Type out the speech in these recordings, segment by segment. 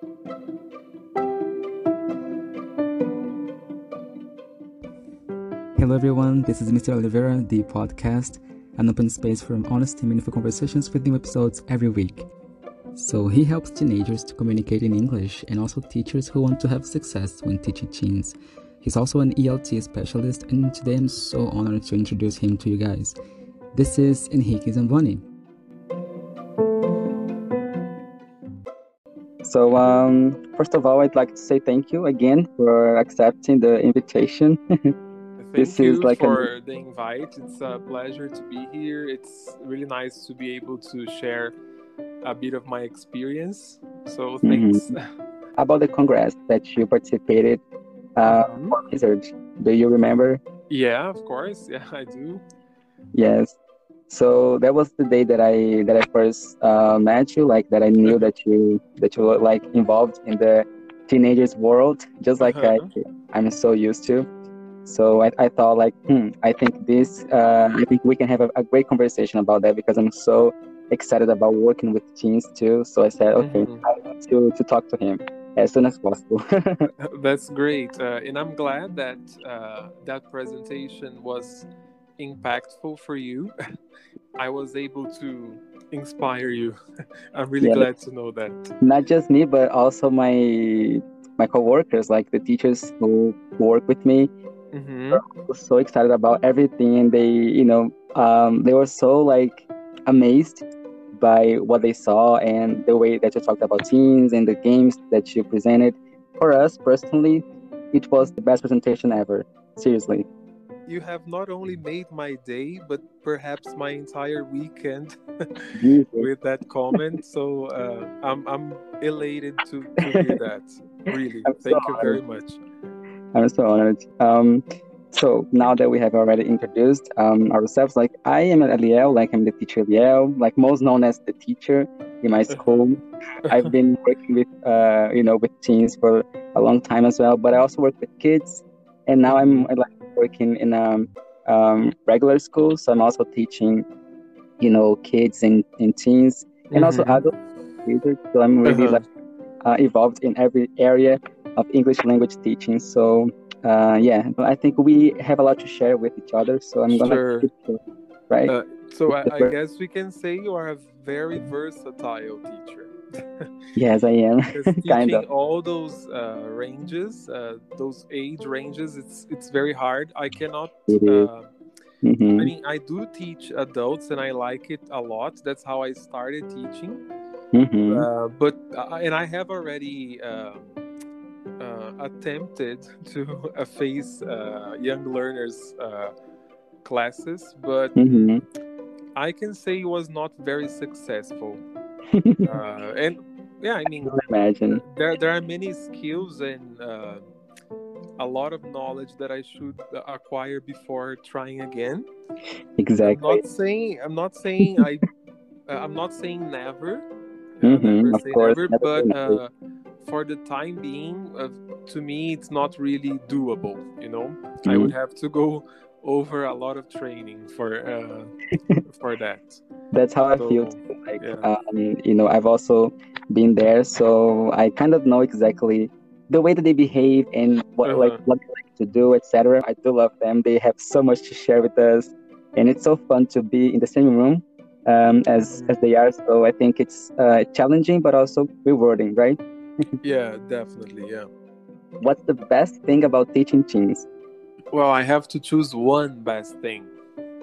Hello, everyone. This is Mr. Oliveira, the podcast, an open space for honest and meaningful conversations with new episodes every week. So, he helps teenagers to communicate in English and also teachers who want to have success when teaching teens. He's also an ELT specialist, and today I'm so honored to introduce him to you guys. This is Henrique Zamboni. So, um, first of all, I'd like to say thank you again for accepting the invitation. Thank this you is like for a... the invite. It's a pleasure to be here. It's really nice to be able to share a bit of my experience. So thanks. Mm-hmm. About the congress that you participated uh, mm-hmm. Wizard, do you remember? Yeah, of course. Yeah, I do. Yes. So that was the day that I that I first uh, met you. Like that, I knew that you that you were like involved in the teenagers world, just like uh-huh. I I'm so used to. So I, I thought like, hmm, I think this, uh, I think we can have a, a, great conversation about that because I'm so excited about working with teens too. So I said, okay, mm-hmm. I want to, to talk to him as soon as possible. That's great. Uh, and I'm glad that uh, that presentation was impactful for you. I was able to inspire you. I'm really yeah. glad to know that. Not just me, but also my my coworkers, like the teachers who work with me mm-hmm. so excited about everything and they you know um, they were so like amazed by what they saw and the way that you talked about teens and the games that you presented for us personally it was the best presentation ever seriously you have not only made my day but perhaps my entire weekend with that comment. So uh, I'm, I'm elated to, to hear that. Really. Thank so you very much. I'm so honored. Um, so now that we have already introduced um, ourselves, like I am at Eliel, like I'm the teacher Eliel, like most known as the teacher in my school. I've been working with, uh, you know, with teens for a long time as well, but I also work with kids, and now I'm like working in a um, regular school, so I'm also teaching, you know, kids and, and teens, and mm-hmm. also adults. So I'm really uh-huh. like uh, involved in every area of English language teaching. So uh, yeah, I think we have a lot to share with each other. So I'm gonna right. Uh, so I, I, guess we can say you are a very versatile teacher. yes, I am. kind of. all those uh, ranges, uh, those age ranges, it's it's very hard. I cannot. Uh, mm-hmm. I mean, I do teach adults, and I like it a lot. That's how I started teaching. Mm-hmm. Uh, but and I have already um, uh, attempted to uh, face uh, young learners uh, classes, but mm-hmm. I can say it was not very successful. Uh, and yeah, I mean, I imagine there there are many skills and uh, a lot of knowledge that I should acquire before trying again. Exactly. I'm not saying I'm not saying I I'm not saying never. Mm-hmm, never say course, never, but for the time being, uh, to me, it's not really doable. You know, mm-hmm. I would have to go over a lot of training for uh, for that. That's how so, I feel. Too. Like, yeah. um, you know, I've also been there, so I kind of know exactly the way that they behave and what uh-huh. like what they like to do, etc. I do love them. They have so much to share with us, and it's so fun to be in the same room um, as mm-hmm. as they are. So I think it's uh, challenging, but also rewarding, right? yeah, definitely. Yeah. What's the best thing about teaching teens? Well, I have to choose one best thing.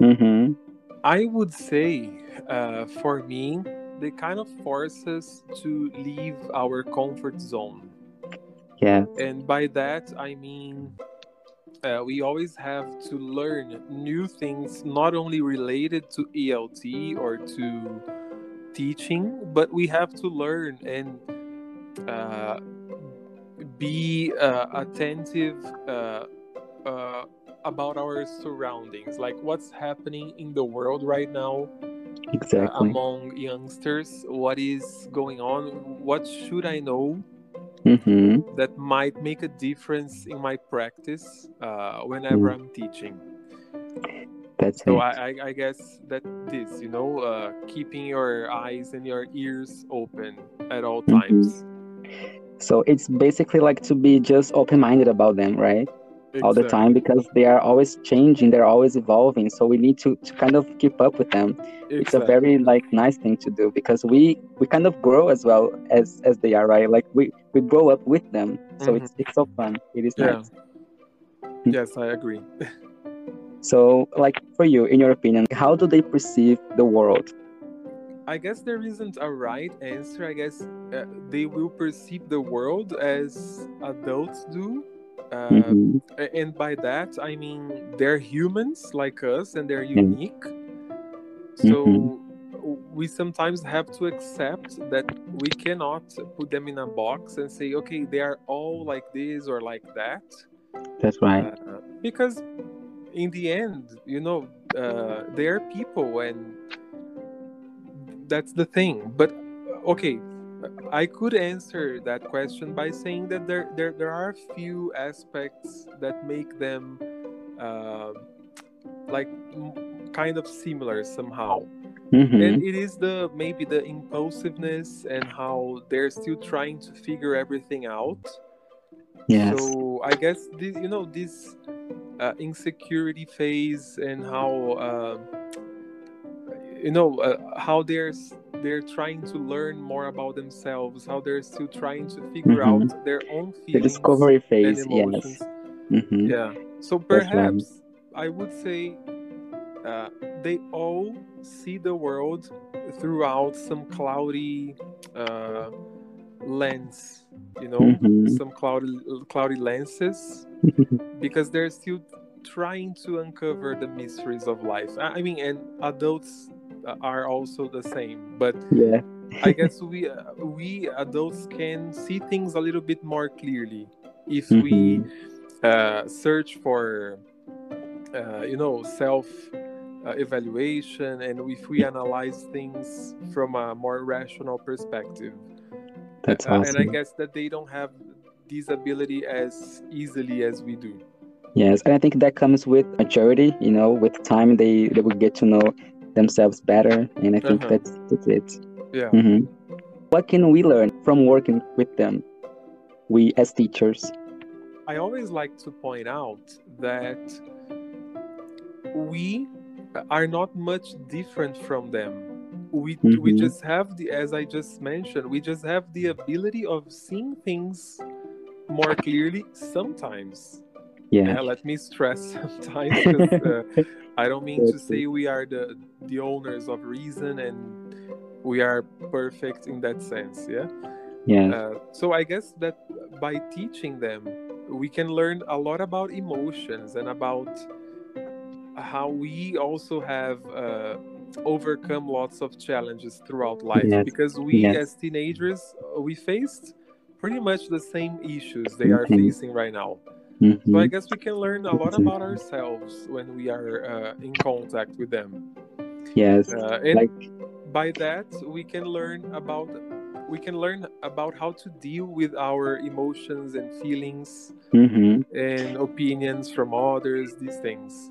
Mm-hmm. I would say, uh, for me, they kind of force us to leave our comfort zone. Yeah. And by that, I mean uh, we always have to learn new things, not only related to ELT or to teaching, but we have to learn and uh, be uh, attentive uh, uh, about our surroundings, like what's happening in the world right now. Exactly. among youngsters, what is going on? What should I know mm-hmm. that might make a difference in my practice whenever mm. I'm teaching? That's so I, I, guess that this, you know, uh, keeping your eyes and your ears open at all mm-hmm. times. So it's basically like to be just open minded about them, right? Exactly. All the time because they are always changing, they're always evolving. So we need to, to kind of keep up with them. Exactly. It's a very like nice thing to do because we we kind of grow as well as as they are, right? Like we we grow up with them. So mm-hmm. it's it's so fun. It is yeah. nice. yes, I agree. so like for you, in your opinion, how do they perceive the world? I guess there isn't a right answer. I guess uh, they will perceive the world as adults do. Uh, mm-hmm. And by that, I mean they're humans like us and they're unique. So mm-hmm. we sometimes have to accept that we cannot put them in a box and say, okay, they are all like this or like that. That's right. Uh, because in the end, you know, uh, they are people and that's the thing. But okay, I could answer that question by saying that there there, there are a few aspects that make them uh, like kind of similar somehow. Mm-hmm. And it is the maybe the impulsiveness and how they're still trying to figure everything out. Yes. So I guess this, you know this uh, insecurity phase and how uh, you know uh, how they're they're trying to learn more about themselves how they're still trying to figure mm-hmm. out their own feelings the discovery phase yes mm-hmm. yeah so perhaps i would say uh, they all see the world throughout some cloudy uh, lens you know mm-hmm. some cloudy cloudy lenses because they're still trying to uncover the mysteries of life i mean and adults are also the same but yeah i guess we uh, we adults can see things a little bit more clearly if mm-hmm. we uh, search for uh, you know self uh, evaluation and if we analyze things from a more rational perspective That's awesome. Uh, and i guess that they don't have this ability as easily as we do yes and i think that comes with maturity you know with time they they will get to know themselves better and i think uh-huh. that's that's it yeah mm-hmm. what can we learn from working with them we as teachers i always like to point out that we are not much different from them we mm-hmm. we just have the as i just mentioned we just have the ability of seeing things more clearly sometimes yeah, yeah let me stress sometimes uh, i don't mean to say we are the the owners of reason and we are perfect in that sense yeah yeah uh, so i guess that by teaching them we can learn a lot about emotions and about how we also have uh, overcome lots of challenges throughout life yes. because we yes. as teenagers we faced pretty much the same issues they are mm-hmm. facing right now Mm-hmm. So I guess we can learn a lot about ourselves when we are uh, in contact with them. Yes. Uh, and like... by that we can learn about we can learn about how to deal with our emotions and feelings mm-hmm. and opinions from others these things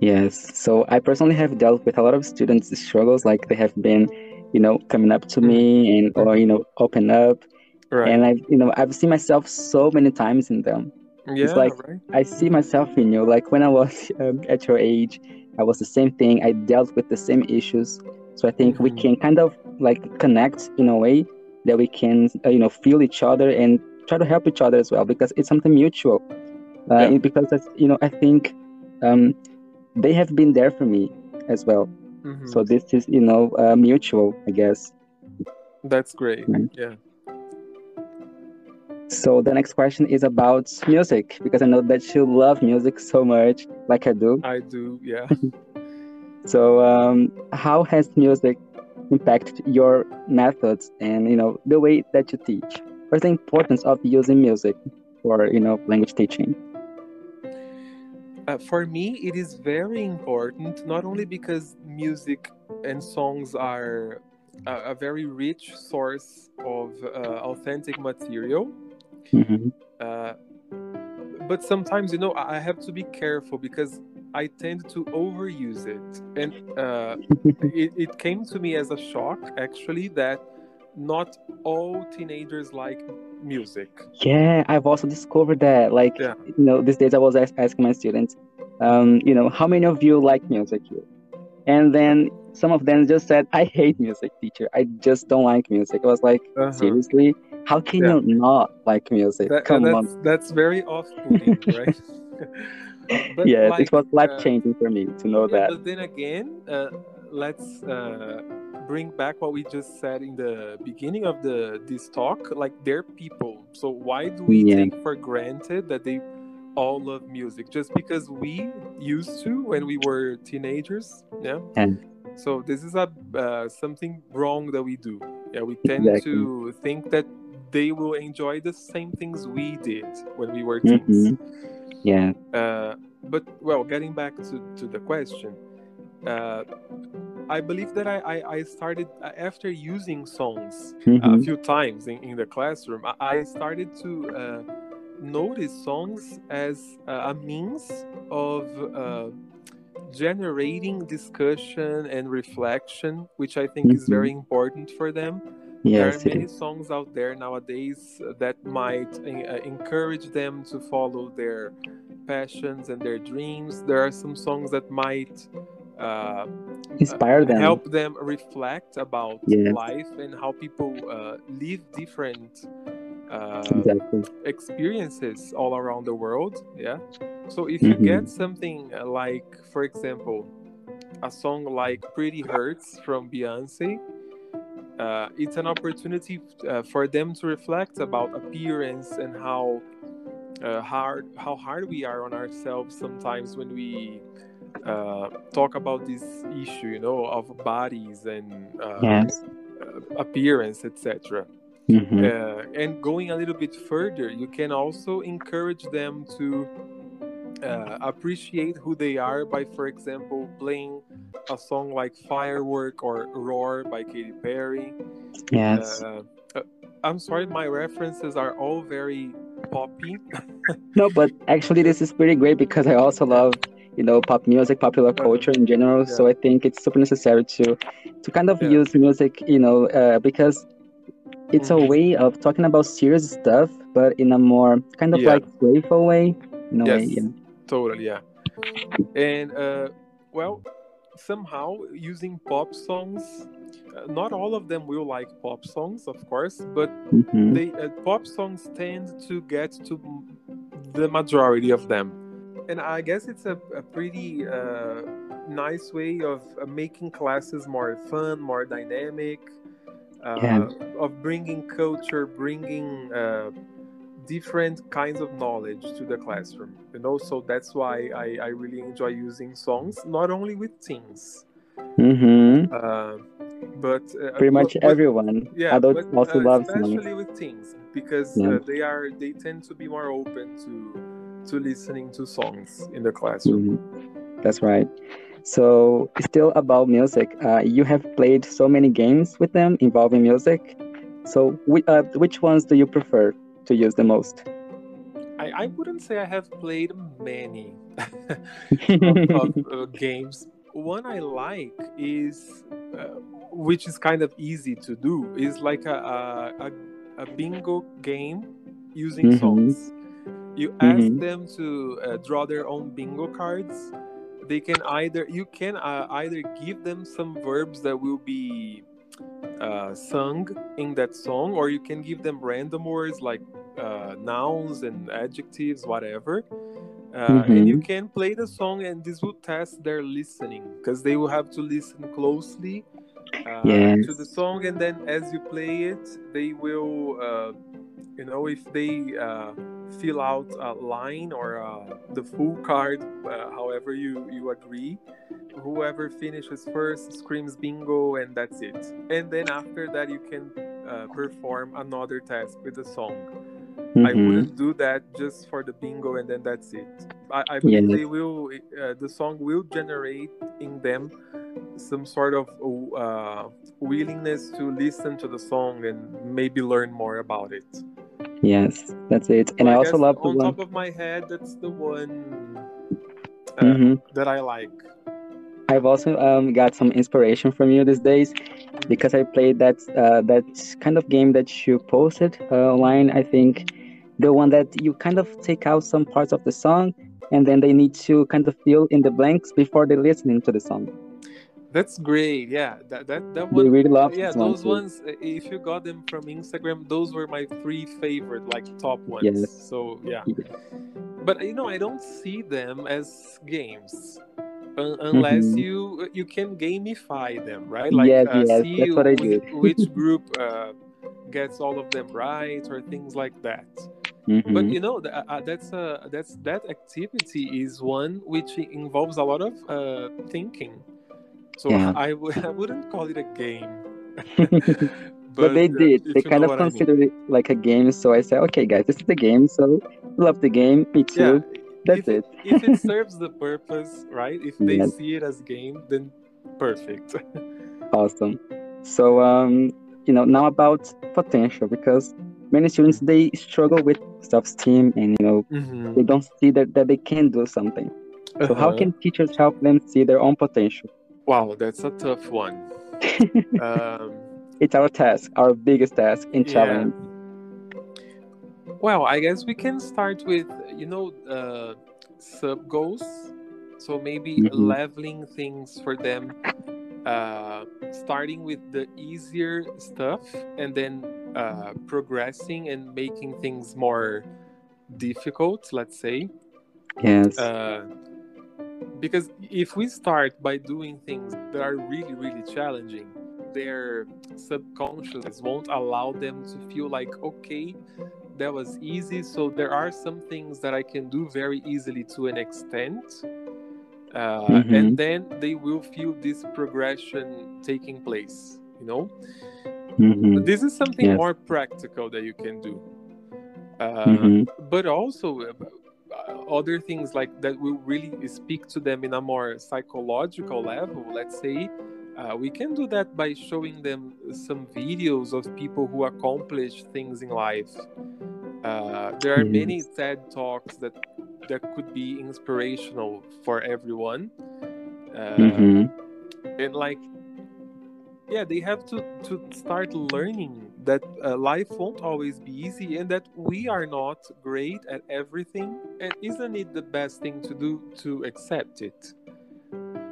yes so i personally have dealt with a lot of students struggles like they have been you know coming up to me and or you know open up right. and i you know i've seen myself so many times in them yeah, it's like right. I see myself in you. Like when I was um, at your age, I was the same thing. I dealt with the same issues. So I think mm-hmm. we can kind of like connect in a way that we can, uh, you know, feel each other and try to help each other as well because it's something mutual. Uh, yeah. Because you know, I think um, they have been there for me as well. Mm-hmm. So this is, you know, uh, mutual, I guess. That's great. Right. Yeah. So the next question is about music because I know that you love music so much, like I do. I do, yeah. so um, how has music impacted your methods and you know the way that you teach? What's the importance of using music for you know language teaching? Uh, for me, it is very important, not only because music and songs are a, a very rich source of uh, authentic material, Mm-hmm. Uh, but sometimes, you know, I have to be careful because I tend to overuse it. And uh, it, it came to me as a shock, actually, that not all teenagers like music. Yeah, I've also discovered that. Like, yeah. you know, these days I was asking my students, um, you know, how many of you like music here? And then some of them just said, I hate music, teacher. I just don't like music. I was like, uh-huh. seriously? How can yeah. you not like music? That, Come that's, on. That's very off putting, right? but yeah, like, it was life changing uh, for me to know yeah, that. But then again, uh, let's uh, bring back what we just said in the beginning of the this talk. Like they're people, so why do we yeah. take for granted that they all love music just because we used to when we were teenagers? Yeah. And so this is a uh, something wrong that we do. Yeah, we tend exactly. to think that they will enjoy the same things we did when we were teens. Mm-hmm. Yeah. Uh, but well, getting back to, to the question, uh, I believe that I, I, I, started uh, after using songs mm-hmm. a few times in, in the classroom. I, I started to uh, notice songs as a means of uh, generating discussion and reflection, which I think mm-hmm. is very important for them. Yes, there are many songs out there nowadays that might uh, encourage them to follow their passions and their dreams. There are some songs that might uh, inspire them, help them reflect about yes. life and how people uh, live different uh, exactly. experiences all around the world. Yeah. So if you mm-hmm. get something uh, like, for example, a song like "Pretty Hurts" from Beyonce. Uh, it's an opportunity uh, for them to reflect about appearance and how uh, hard how hard we are on ourselves sometimes when we uh, talk about this issue, you know, of bodies and uh, yes. appearance, etc. Mm-hmm. Uh, and going a little bit further, you can also encourage them to uh, appreciate who they are by, for example, playing a song like Firework or Roar by Katy Perry. Yes. Uh, uh I'm sorry, my references are all very poppy. no, but actually, this is pretty great because I also love you know pop music popular culture in general yeah. so i think it's super necessary to to kind of yeah. use music you know uh, because it's a way of talking about serious stuff, but in a more kind of yeah. like playful way. In a yes, way, yeah. Totally, yeah. And uh, well, somehow using pop songs, uh, not all of them will like pop songs, of course, but mm-hmm. they uh, pop songs tend to get to the majority of them, and I guess it's a, a pretty uh, nice way of uh, making classes more fun, more dynamic uh, yeah. of bringing culture, bringing uh, different kinds of knowledge to the classroom. You know, so that's why I, I really enjoy using songs, not only with teens. Mm-hmm. Uh, but uh, pretty much but, everyone. Yeah, adults but, also uh, love especially songs. with teens because yeah. Uh, they are they tend to be more open to to listening to songs in the classroom. Mm-hmm. That's right. So, still about music, uh, you have played so many games with them involving music. So, uh, which ones do you prefer to use the most? I, I wouldn't say I have played many of, of uh, games. One I like is, uh, which is kind of easy to do, is like a, a, a bingo game using mm-hmm. songs. You ask mm-hmm. them to uh, draw their own bingo cards they can either you can uh, either give them some verbs that will be uh, sung in that song or you can give them random words like uh, nouns and adjectives whatever uh, mm-hmm. and you can play the song and this will test their listening because they will have to listen closely uh, yes. to the song and then as you play it they will uh, you know if they fill out a line or uh, the full card, uh, however you, you agree. Whoever finishes first screams bingo, and that's it. And then after that, you can uh, perform another task with the song. Mm-hmm. I wouldn't do that just for the bingo, and then that's it. I, I believe they will. Uh, the song will generate in them some sort of uh, willingness to listen to the song and maybe learn more about it. Yes, that's it. And I, I also love the on one... top of my head. That's the one uh, mm-hmm. that I like. I've also um, got some inspiration from you these days. because I played that uh, that kind of game that you posted uh, online. I think the one that you kind of take out some parts of the song and then they need to kind of fill in the blanks before they're listening to the song. That's great. Yeah, that that, that one. They really love yeah, those one ones. If you got them from Instagram, those were my three favorite, like top ones. Yes. So yeah. yeah. But you know, I don't see them as games unless mm-hmm. you you can gamify them, right? Like yes, uh, yes, see which, which, group uh, gets all of them right or things like that. Mm-hmm. But you know uh, uh, that's uh, that's that activity is one which involves a lot of uh, thinking so yeah. I w- I wouldn't call it a game. but, but, they did. They kind of considered I mean. it like a game. So I said, okay, guys, this is the game. So love the game. Me too. Yeah. That's if it. if it serves the purpose, right? If they yes. see it as game, then perfect. awesome. So um, you know, now about potential because many students they struggle with self-esteem and you know mm-hmm. they don't see that, that they can do something. So uh-huh. how can teachers help them see their own potential? Wow, that's a tough one. um, it's our task, our biggest task in yeah. challenge. Well, I guess we can start with you know uh, sub goals. So maybe mm-hmm. leveling things for them, uh, starting with the easier stuff, and then uh, progressing and making things more difficult. Let's say. Yes. Uh, because if we start by doing things that are really really challenging their subconscious won't allow them to feel like okay that was easy so there are some things that i can do very easily to an extent uh, mm-hmm. and then they will feel this progression taking place you know mm-hmm. this is something yes. more practical that you can do uh, mm-hmm. but also other things like that will really speak to them in a more psychological level let's say uh, we can do that by showing them some videos of people who accomplish things in life uh, there are many mm-hmm. ted talks that that could be inspirational for everyone uh, mm-hmm. and like yeah they have to to start learning that uh, life won't always be easy and that we are not great at everything and isn't it the best thing to do to accept it?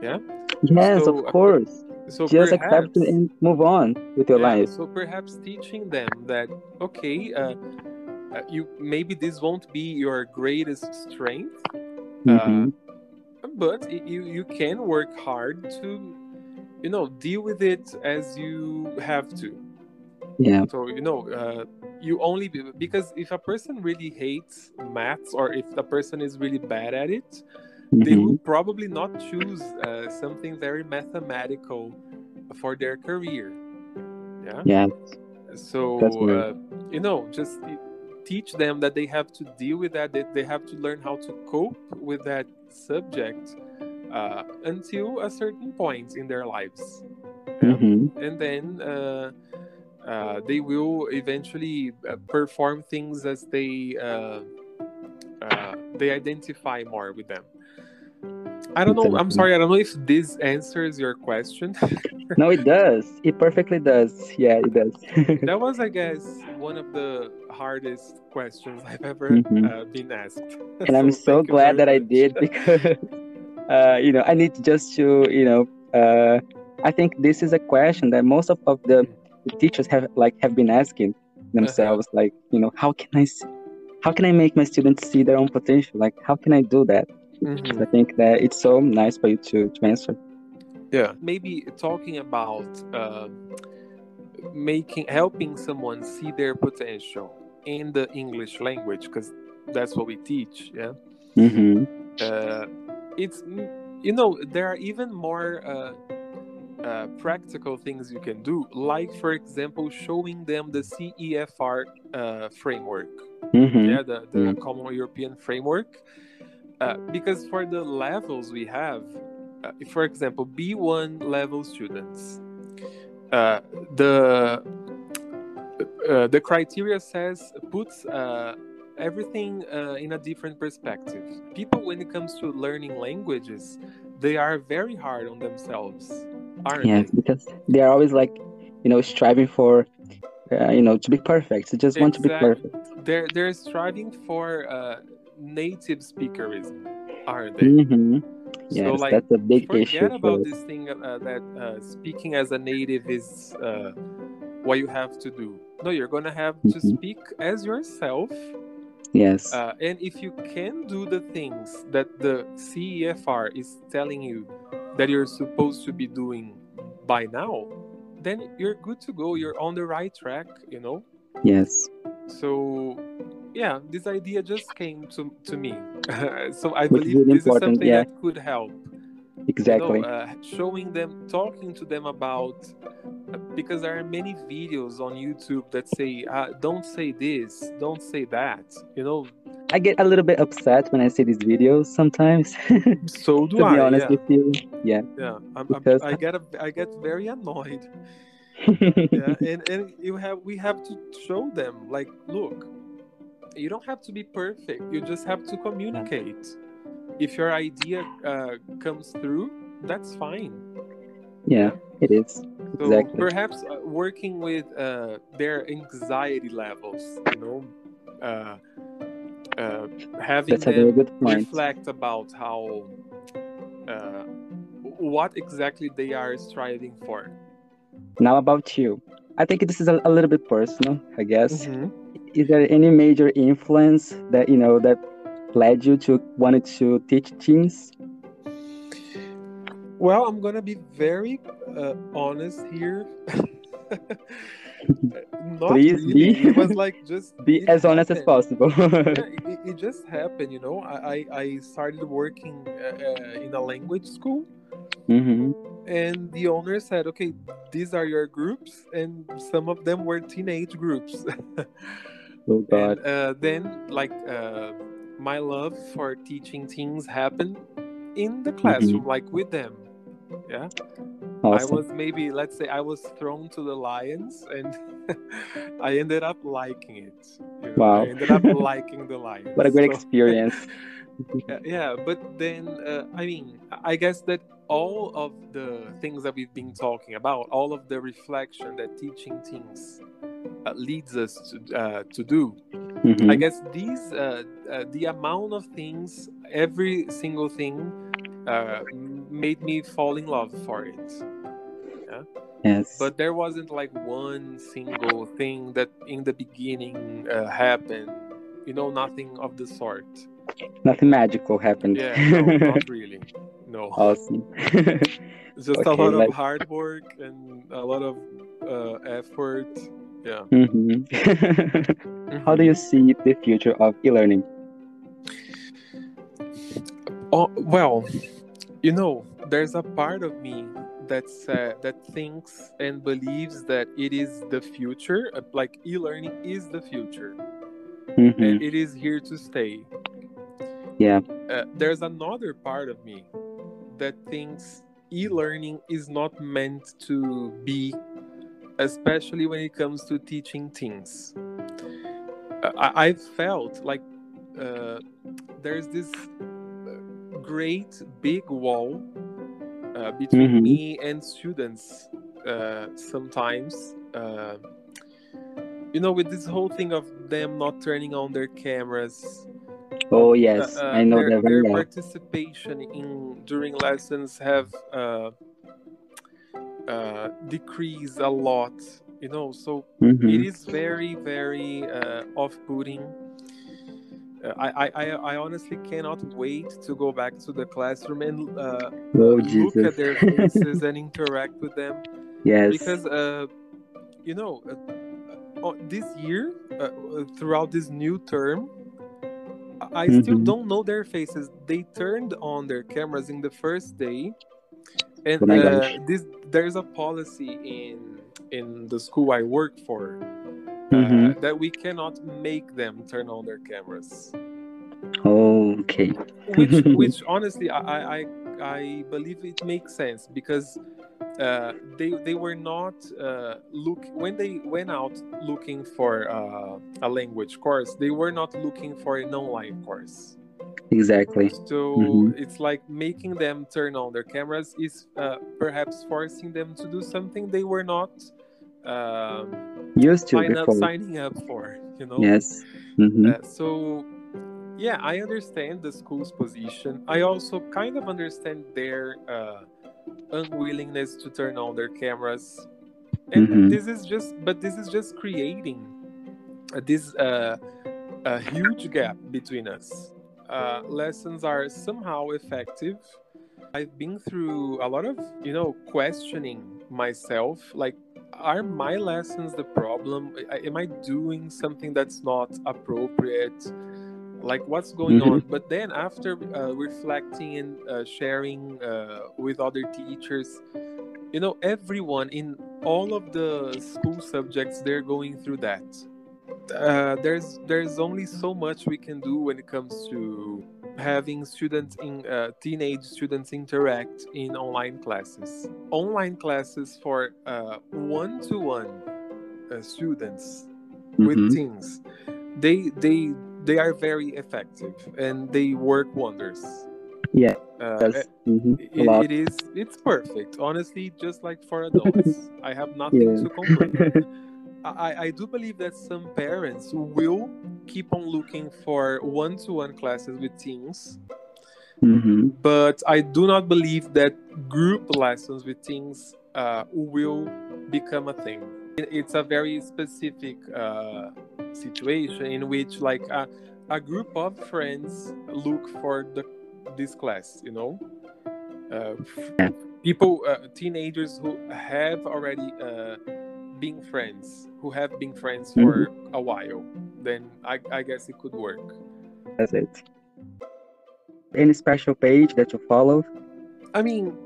Yeah? Yes so, of uh, course. so just perhaps, accept it and move on with your yeah, life. so perhaps teaching them that okay uh, uh, you maybe this won't be your greatest strength mm-hmm. Uh, but you you can work hard to you know deal with it as you have to yeah. So you know uh, you only be, because if a person really hates maths or if the person is really bad at it mm-hmm. they will probably not choose uh, something very mathematical for their career. Yeah? Yeah. So uh, you know just teach them that they have to deal with that that they have to learn how to cope with that subject uh, until a certain point in their lives. Mm-hmm. and then uh, uh, they will eventually uh, perform things as they uh, uh, they identify more with them. I don't know. I'm sorry. I don't know if this answers your question. no, it does. It perfectly does. Yeah, it does. that was, I guess, one of the hardest questions I've ever mm-hmm. uh, been asked. And so I'm so glad that much. I did because, uh, you know, I need just to, you know, uh, I think this is a question that most of, of the the teachers have like have been asking themselves uh-huh. like you know how can i see, how can i make my students see their own potential like how can i do that mm-hmm. i think that it's so nice for you to, to answer yeah maybe talking about uh, making helping someone see their potential in the english language because that's what we teach yeah mm-hmm. uh, it's you know there are even more uh, uh, practical things you can do, like for example, showing them the CEFR uh, framework, mm-hmm. yeah, the, the mm-hmm. Common European Framework. Uh, because for the levels we have, uh, for example, B1 level students, uh, the the criteria says puts everything uh, in a different perspective. People, when it comes to learning languages, they are very hard on themselves, aren't yes, they? because they are always like, you know striving for uh, you know to be perfect they just exactly. want to be perfect they're they're striving for uh, native speakerism aren't they mm-hmm. yes so, like, that's a big forget issue forget about this thing uh, that uh, speaking as a native is uh, what you have to do no you're gonna have mm-hmm. to speak as yourself yes. Uh, and if you can do the things that the cefr is telling you that you're supposed to be doing by now then you're good to go. You're on the right track you know? Yes. So yeah this idea just came to, to me. So i Which believe this is something yeah. that could help. Exactly you know, uh, showing them talking to them about because there are many videos on youtube that say uh, don't say this don't say that you know? I get a little bit upset when i see these videos sometimes so do to I, be honest yeah. with you. Yeah. Yeah I'm, because... I'm, i get a, i get very annoyed. Yeah and and you have we have to show them like look you don't have to be perfect you just have to communicate. If your idea uh, comes through that's fine. Yeah it is so exactly. perhaps uh, working with uh, their anxiety levels you know uh, uh, having that's them reflect about how uh, what exactly they are striving for. Now about you. I think this is a, a little bit personal i guess. Mm-hmm. is there any major influence that you know that led you to wanted to teach teens well i'm gonna be very uh, honest here Please really. be. It was like just be as honest as possible. yeah, it, it, just happened, you know. I I started working uh, uh, in a language school, mm-hmm and the owner said okay these are your groups and some of them were teenage groups oh god and, uh, then like uh, my love for teaching things happened in the classroom mm-hmm. like with them yeah awesome. i was maybe let's say i was thrown to the lions and i ended up liking it you know? wow i ended up liking the lions what a great so, experience yeah but then uh, i mean i guess that all of the things that we've been talking about, all of the reflection that teaching teens uh, leads us to, uh, to do, mm-hmm. I guess these, uh, uh, the amount of things, every single thing uh, made me fall in love for it. Yeah? Yes. But there wasn't like one single thing that in the beginning uh, happened, you know, nothing of the sort. Nothing magical happened. Yeah, no, not really. No. Awesome. just okay, a lot like... of hard work and a lot of uh, effort. Yeah. Mm-hmm. mm-hmm. How do you see the future of e-learning? Oh, well, you know, there's a part of me that's uh, that thinks and believes that it is the future. Uh, like e-learning is the future, mm-hmm. and it is here to stay. Yeah. Uh, there's another part of me that thinks e-learning is not meant to be especially when it comes to teaching things. i, I felt like uh, there's this great big wall uh, between mm-hmm. me and students uh, sometimes uh, you know with this whole thing of them not turning on their cameras Oh yes, uh, I know their, that very their well. participation in during lessons have uh, uh, decreased a lot. You know, so mm-hmm. it is very very uh, off-putting. Uh, I, I I honestly cannot wait to go back to the classroom and uh, oh, look at their faces and interact with them. Yes, because you know, this year throughout this new term I mm-hmm. still don't know their faces. They turned on their cameras in the first day, and oh uh, this there's a policy in in the school I work for uh, mm-hmm. that we cannot make them turn on their cameras. Okay. which, which honestly, I, I I believe it makes sense because uh, they they were not uh, look when they went out looking for uh, a language course. They were not looking for an online course. Exactly. So mm-hmm. it's like making them turn on their cameras is uh, perhaps forcing them to do something they were not um, used to sign up, signing up for. You know. Yes. Mm-hmm. Uh, so yeah, I understand the school's position. I also kind of understand their uh, unwillingness to turn on their cameras, and Mhm. this is just, but this is just creating uh, this uh, a huge gap between us. Uh, lessons are somehow effective. I've been through a lot of, you know, questioning myself. Like, are my lessons the problem? Am I doing something that's not appropriate? Like, what's going Mhm. on? But then, after uh, reflecting and uh, sharing uh, with other teachers, you know, everyone in all of the school subjects, they're going through that uh, there's there's only so much we can do when it comes to having students in uh, teenage students interact in online classes online classes for uh, one-to-one uh, students with Mhm. teens they they they are very effective and they work wonders Yeah. uh, Yes. Mhm. It, it is it's perfect honestly just like for adults i have nothing Yeah. to complain I, I do believe that some parents will keep on looking for one-to-one classes with teens. Hmm but i do not believe that group lessons with teens uh, will become a thing. It's a very specific uh, situation in which like a, a group of friends look for the this class you know? Uh, people uh, teenagers who have already uh, been friends who have been friends for a while then I, I guess it could work That's it. Any special page that you follow? I mean,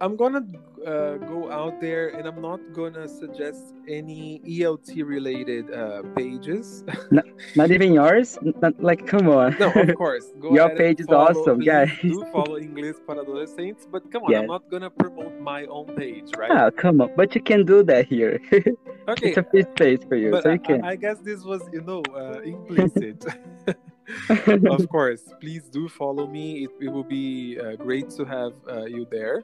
I'm gonna uh, go out there and I'm not gonna suggest any ELT related uh, pages. Not even yours? Not, like, come on. no, of course. Go Your page is awesome, please guys. Do follow English para adolescentes, but come on, Yes. I'm not gonna promote my own page, right? Ah, come on. But you can do that here. okay. it's a free space for you, But so I, you can. I I guess this was, you know, uh, implicit. of course, please do follow me. It, it will be uh, great to have uh, you there.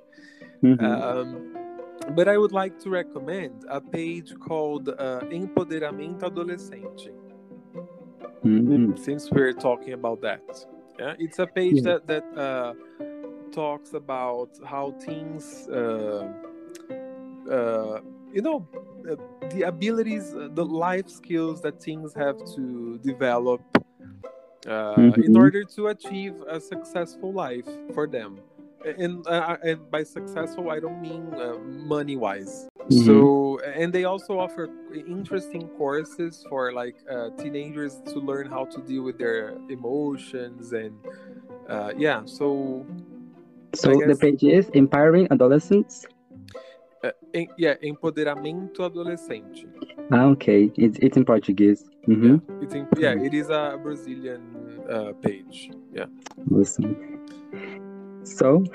Mhm. Um, but I would like to recommend a page called uh, Empoderamento Adolescente, Mhm. since we're talking about that. Yeah, it's a page Yeah. that that uh, talks about how teens, uh, uh, you know, uh, the abilities, uh, the life skills that teens have to develop uh, in Mhm. order to achieve a successful life for them. And uh, and by successful, I don't mean uh, money wise. Mhm. So and they also offer interesting courses for like uh, teenagers to learn how to deal with their emotions and uh, yeah. So So I the page is empowering adolescents. uh, em- yeah, empoderamento adolescente. Ah, okay. It's it's in Portuguese. mm-hmm. Yeah, it's in, yeah, it is a Brazilian uh, page. Yeah. Awesome. So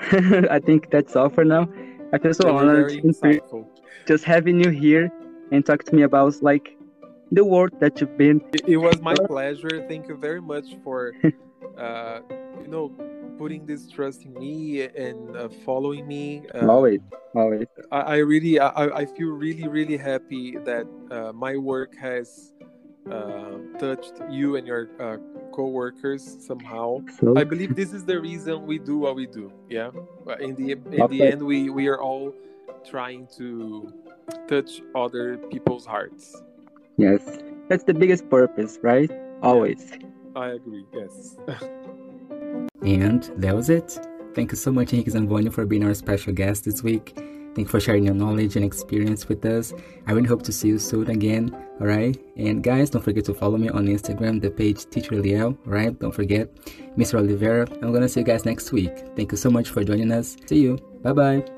I think that's all for now. I feel so honored very and pre- insightful. just having you here and talk to me about like the work that you've been. It, it was my pleasure. Thank you very much for, uh, you know, putting this trust in me and uh, following me. Uh, always, always. I, I really, I, I feel really, really happy that uh, my work has uh, touched you and your uh, co-workers somehow. So I believe this is the reason we do what we do. Yeah. In the in the end, we we are all trying to touch other people's hearts. yes, that's the biggest purpose, right? Always. I agree. Yes. And that was it. Thank you so much, Henrique Zamboni, for being our special guest this week. Thank you for sharing your knowledge and experience with us. I really hope to see you soon again. All right. And guys, don't forget to follow me on Instagram, the page Teacher Liel. Right. Don't forget, Mr. Oliveira. I'm going to see you guys next week. Thank you so much for joining us. See you. Bye bye.